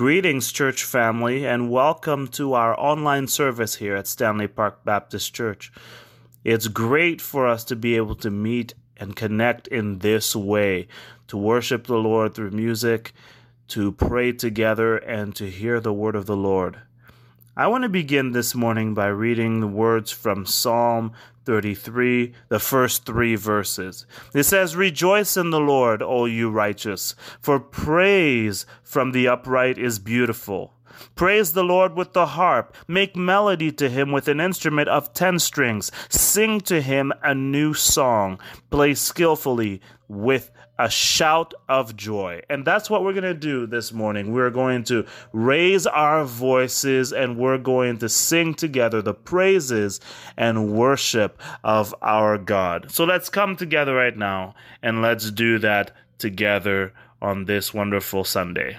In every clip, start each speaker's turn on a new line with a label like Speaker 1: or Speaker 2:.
Speaker 1: Greetings, church family, and welcome to our online service here at Stanley Park Baptist Church. It's great for us to be able to meet and connect in this way, to worship the Lord through music, to pray together, and to hear the word of the Lord. I want to begin this morning by reading the words from Psalm 33, the first three verses. It says, Rejoice in the Lord, O you righteous, for praise from the upright is beautiful. Praise the Lord with the harp. Make melody to him with an instrument of ten strings. Sing to him a new song. Play skillfully with a shout of joy. And that's what we're going to do this morning. We're going to raise our voices and we're going to sing together the praises and worship of our God. So let's come together right now and let's do that together on this wonderful Sunday.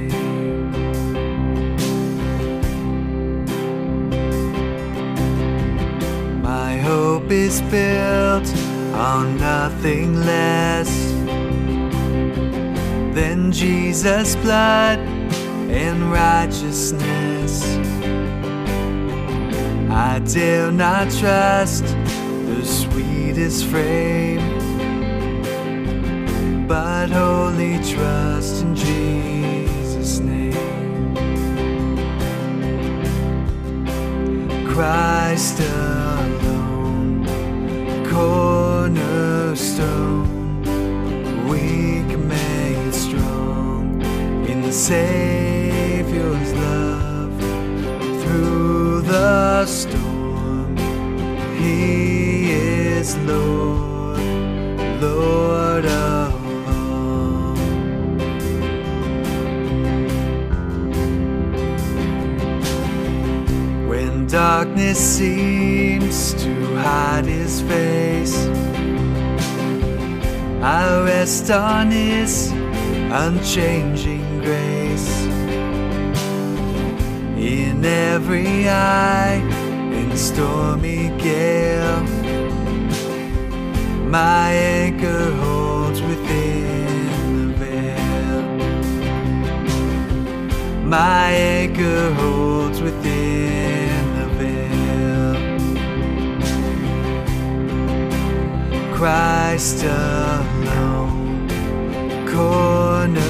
Speaker 2: Hope is built on nothing less than Jesus' blood and righteousness. I dare not trust the sweetest frame, but wholly trust in Jesus' name. Christ cornerstone, weak made strong in the Savior's love through the storm. He is Lord, Lord of all. When darkness to hide his face, I rest on his unchanging grace. In every eye, in stormy gale, my anchor holds within the veil. My anchor holds within Christ alone, cornerstone,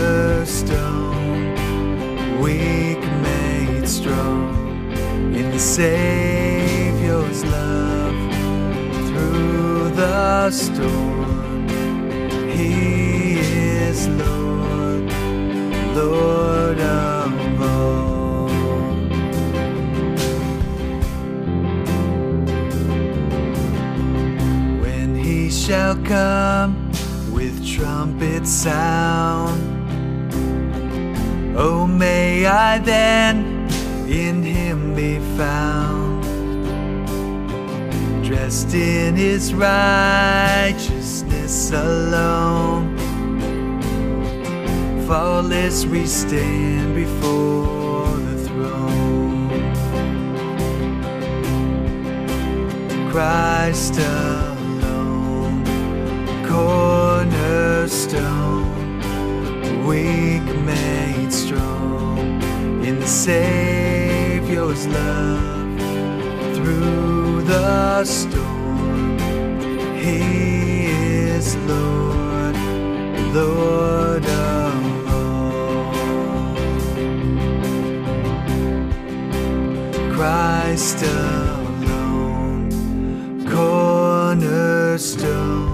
Speaker 2: weak made strong in the Savior's love through the storm. He is Lord, Lord of shall come with trumpet sound, oh, may I then in him be found, dressed in his righteousness alone. Faultless we stand before the throne. Christ alone, cornerstone, weak made strong in the Savior's love through the storm. He is Lord, Lord of all. Christ alone, cornerstone,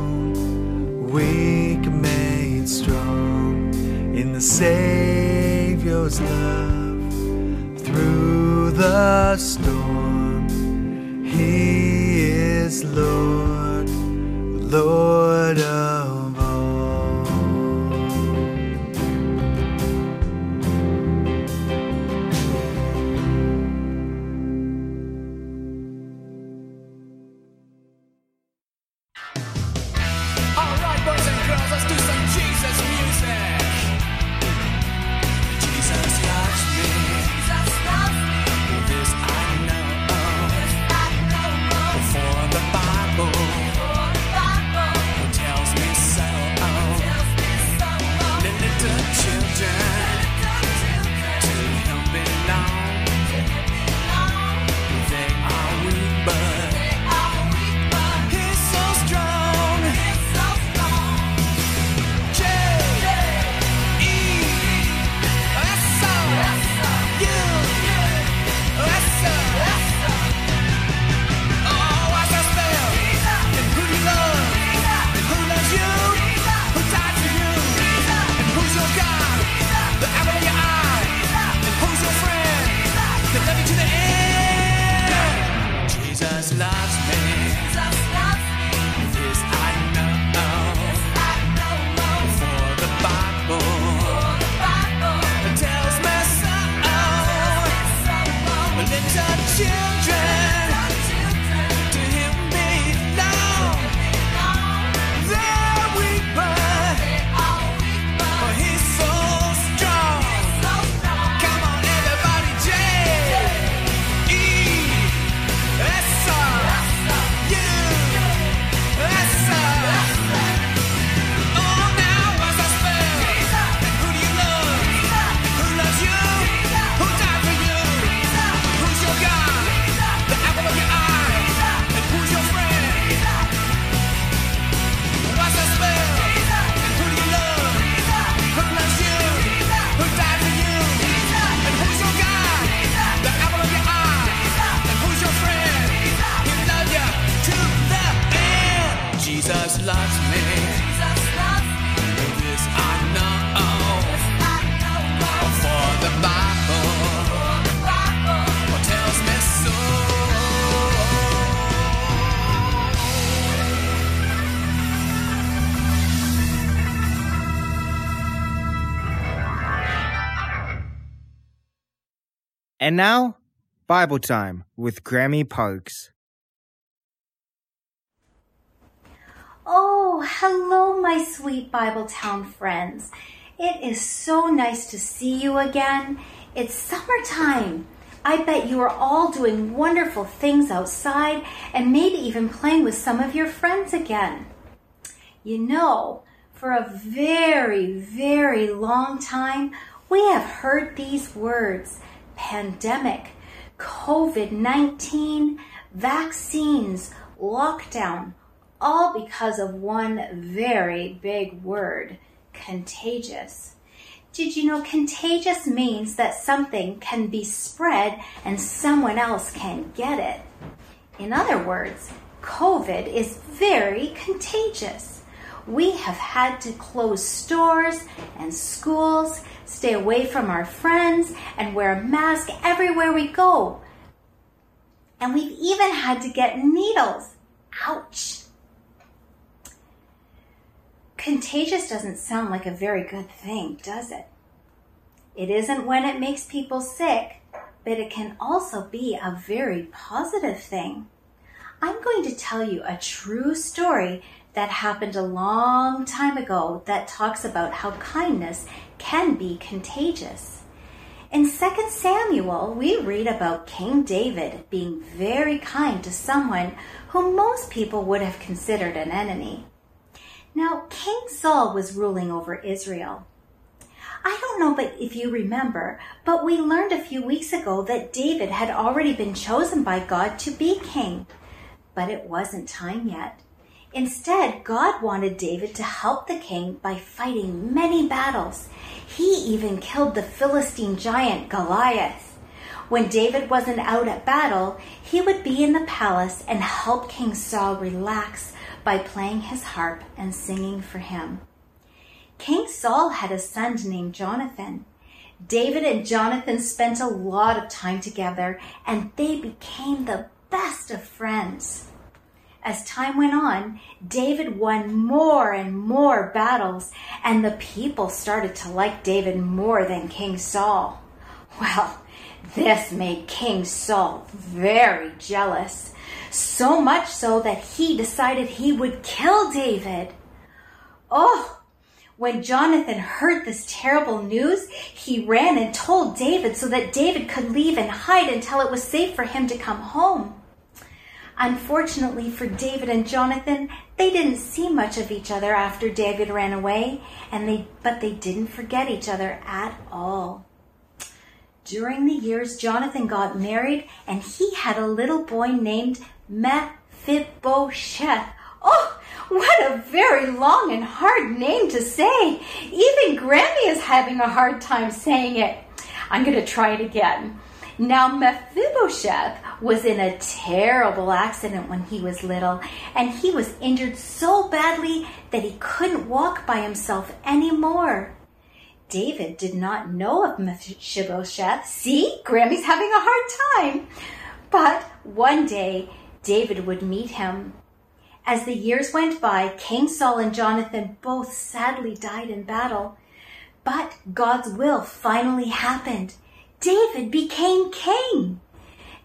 Speaker 2: weak made strong in the Savior's
Speaker 3: love through the storm. He is Lord, Lord
Speaker 4: And now, Bible
Speaker 5: time with Grammy Parks.
Speaker 6: Oh, hello, my sweet Bibletown friends. It is so nice to see you again. It's summertime. I bet you are all doing wonderful things outside and maybe even playing with some of your friends again. You know, for a very, very long time, we have heard these words pandemic, COVID 19, vaccines, lockdown, all because of one very big word contagious. Did you know contagious means that something can be spread and someone else can get it? In other words, COVID is very contagious. We have had to close stores and schools, stay away from our friends, and wear a mask everywhere we go. And we've even had to get needles. Ouch. Contagious doesn't sound like a very good thing, does it? It isn't when it makes people sick, but it can also be a very positive thing. I'm going to tell you a true story that happened a long time ago that talks about how kindness can be contagious. In 2 Samuel, we read about King David being very kind to someone whom most people would have considered an enemy. Now, King Saul was ruling over Israel. I don't know but if you remember, but we learned a few weeks ago that David had already been chosen by God to be king. But it wasn't time yet. Instead, God wanted David to help the king by fighting many battles. He even killed the Philistine giant Goliath. When David wasn't out at battle, he would be in the palace and help King Saul relax by playing his harp and singing for him. King Saul had a son named Jonathan. David and Jonathan spent a lot of time together and they became the best of friends. As time went on, David won more and more battles, and the people started to like David more than King Saul. Well, this made King Saul very jealous, so much so that he decided he would kill David. Oh, when Jonathan heard this terrible news, he ran and told David so that David could leave and hide until it was safe for him to come home. Unfortunately for David and Jonathan, they didn't see much of each other after David ran away, and they but they didn't forget each other at all. During the years Jonathan got married and he had a little boy named Mephibosheth. Oh, what a very long and hard name to say. Even Grammy is having a hard time saying it. I'm going to try it again. Now, Mephibosheth was in a terrible accident when he was little, and he was injured so badly that he couldn't walk by himself anymore. David did not know of Mephibosheth. See, Grammy's having a hard time. But one day, David would meet him. As the years went by, King Saul and Jonathan both sadly died in battle. But God's will finally happened. David became king.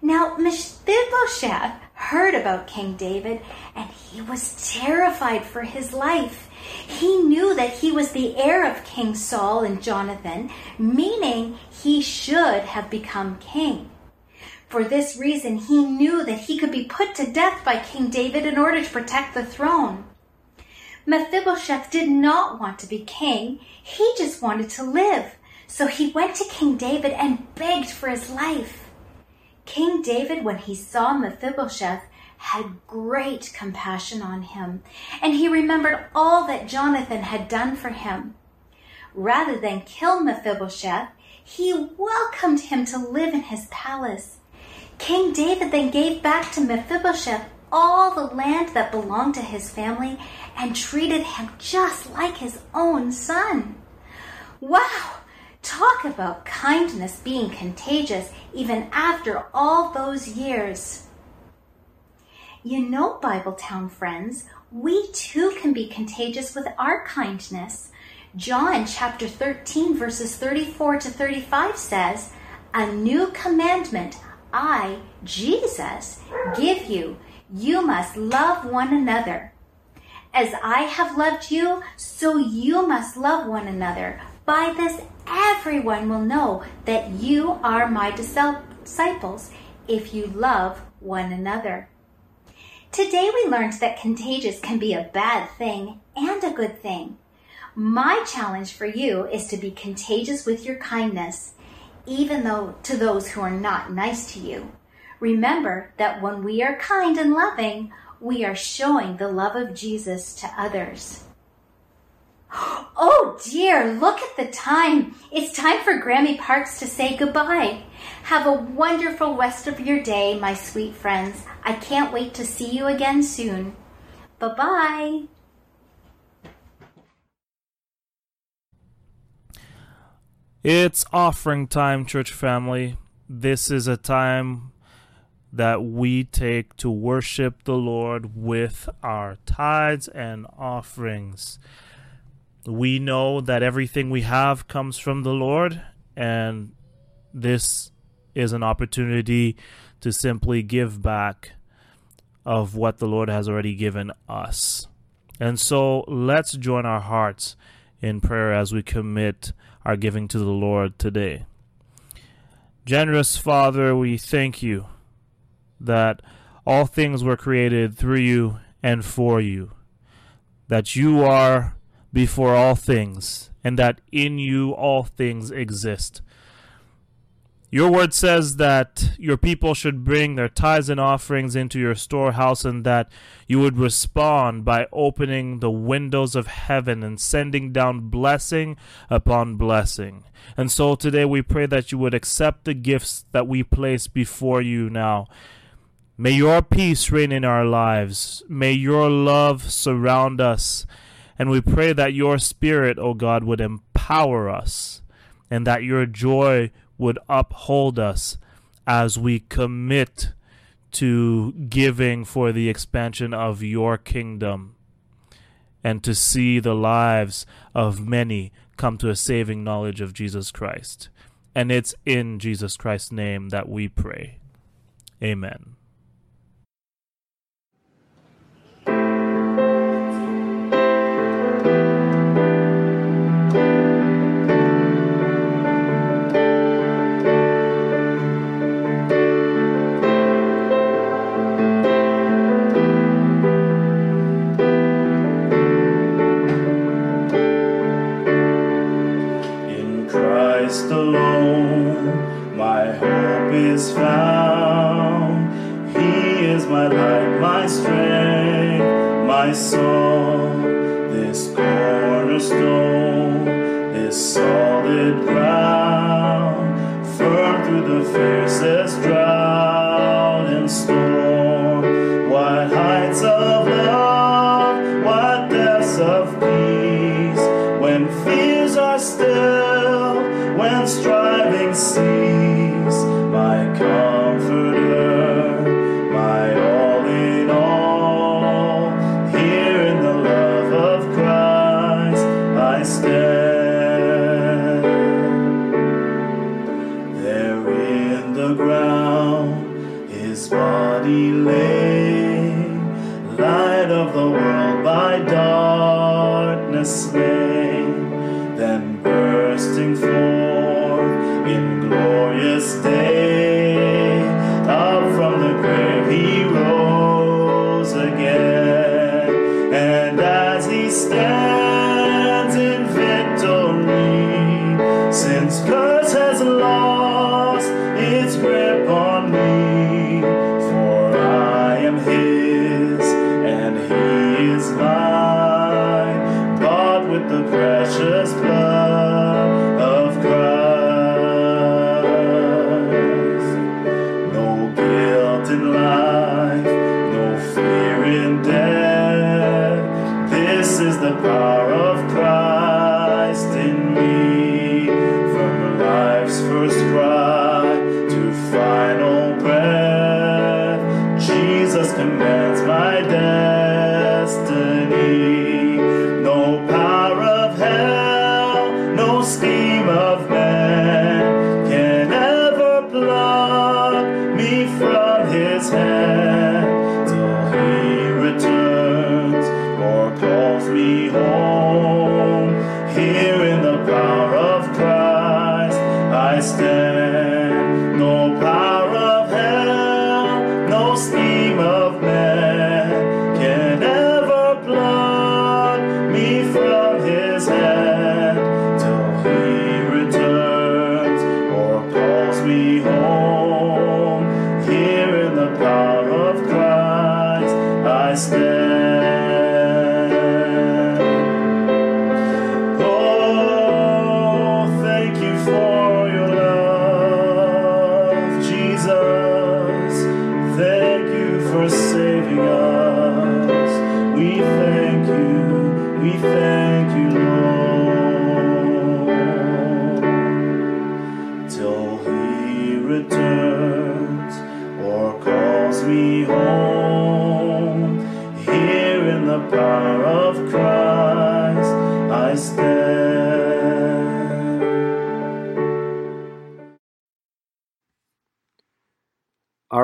Speaker 6: Now, Mephibosheth heard about King David and he was terrified for his life. He knew that he was the heir of King Saul and Jonathan, meaning he should have become king. For this reason, he knew that he could be put to death by King David in order to protect the throne. Mephibosheth did not want to be king, he just wanted to live. So he went to King David and begged for his life. King David, when he saw Mephibosheth, had great compassion on him, and he remembered all that Jonathan had done for him. Rather than kill Mephibosheth, he welcomed him to live in his palace. King David then gave back to Mephibosheth all the land that belonged to his family and treated him just like his own son. Wow! Talk about kindness being contagious even after all those years. You know, Bibletown friends, we too can be contagious with our kindness. John chapter 13, verses 34 to 35 says, A new commandment I, Jesus, give you. You must love one another. As I have loved you, so you must love one another. By this, everyone will know that you are my disciples if you love one another. Today we learned that contagious can be a bad thing and a good thing. My challenge for you is to be contagious with your kindness, even though to those who are not nice to you. Remember that when we are kind and loving, we are showing the love of Jesus to others. Oh dear, look at the time. It's time for Grammy Parks to say goodbye. Have a wonderful rest of your day, my sweet friends. I can't wait to see you again soon. Bye bye.
Speaker 1: It's offering time, church family. This is a time that we take to worship the Lord with our tithes and offerings. We know that everything we have comes from the Lord, and this is an opportunity to simply give back of what the Lord has already given us. And so let's join our hearts in prayer as we commit our giving to the Lord today. Generous Father, we thank you that all things were created through you and for you, that you are before all things, and that in you all things exist. Your word says that your people should bring their tithes and offerings into your storehouse, and that you would respond by opening the windows of heaven and sending down blessing upon blessing. And so today we pray that you would accept the gifts that we place before you now. May your peace reign in our lives. May your love surround us. And we pray that your Spirit, O God, would empower us and that your joy would uphold us as we commit to giving for the expansion of your kingdom and to see the lives of many come to a saving knowledge of Jesus Christ. And it's in Jesus Christ's name that we pray. Amen.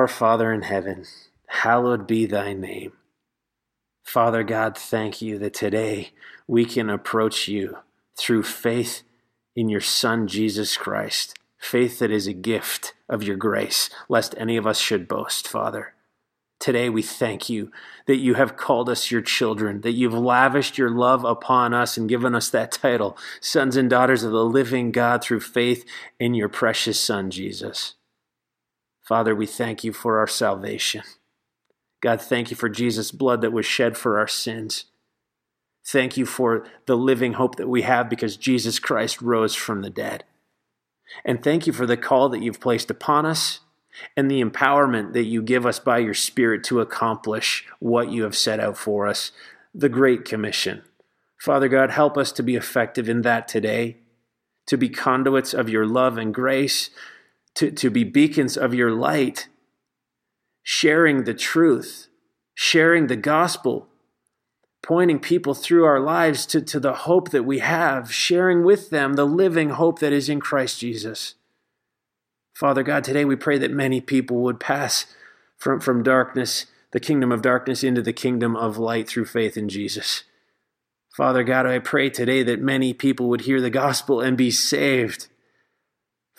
Speaker 7: Father in heaven, hallowed be thy name. Father God, thank you that today we can approach you through faith in your Son, Jesus Christ. Faith that is a gift of your grace, lest any of us should boast, Father. Today we thank you that you have called us your children, that you've lavished your love upon us and given us that title, sons and daughters of the living God through faith in your precious Son, Jesus. Father, we thank you for our salvation. God, thank you for Jesus' blood that was shed for our sins. Thank you for the living hope that we have because Jesus Christ rose from the dead. And thank you for the call that you've placed upon us and the empowerment that you give us by your Spirit to accomplish what you have set out for us, the Great Commission. Father God, help us to be effective in that today, to be conduits of your love and grace, to, to be beacons of your light, sharing the truth, sharing the gospel, pointing people through our lives to, to the hope that we have, sharing with them the living hope that is in Christ Jesus. Father God, today we pray that many people would pass from, from darkness, the kingdom of darkness, into the kingdom of light through faith in Jesus. Father God, I pray today that many people would hear the gospel and be saved.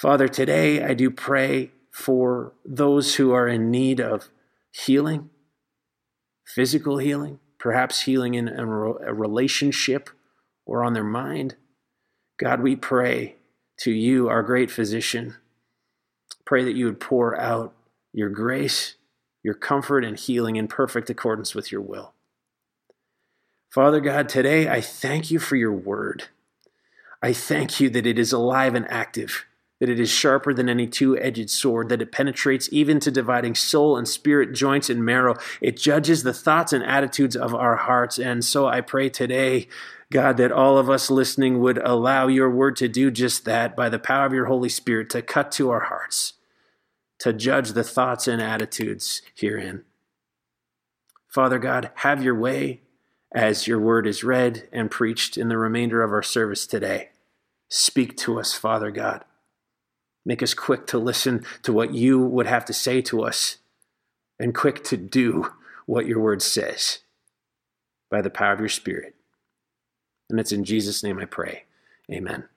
Speaker 7: Father, today I do pray for those who are in need of healing, physical healing, perhaps healing in a relationship or on their mind. God, we pray to you, our great physician. Pray that you would pour out your grace, your comfort, and healing in perfect accordance with your will. Father God, today I thank you for your word. I thank you that it is alive and active, that it is sharper than any two edged sword, that it penetrates even to dividing soul and spirit, joints and marrow. It judges the thoughts and attitudes of our hearts. And so I pray today, God, that all of us listening would allow your word to do just that by the power of your Holy Spirit to cut to our hearts, to judge the thoughts and attitudes herein. Father God, have your way as your word is read and preached in the remainder of our service today. Speak to us, Father God. Make us quick to listen to what you would have to say to us and quick to do what your word says by the power of your Spirit. And it's in Jesus' name I pray. Amen.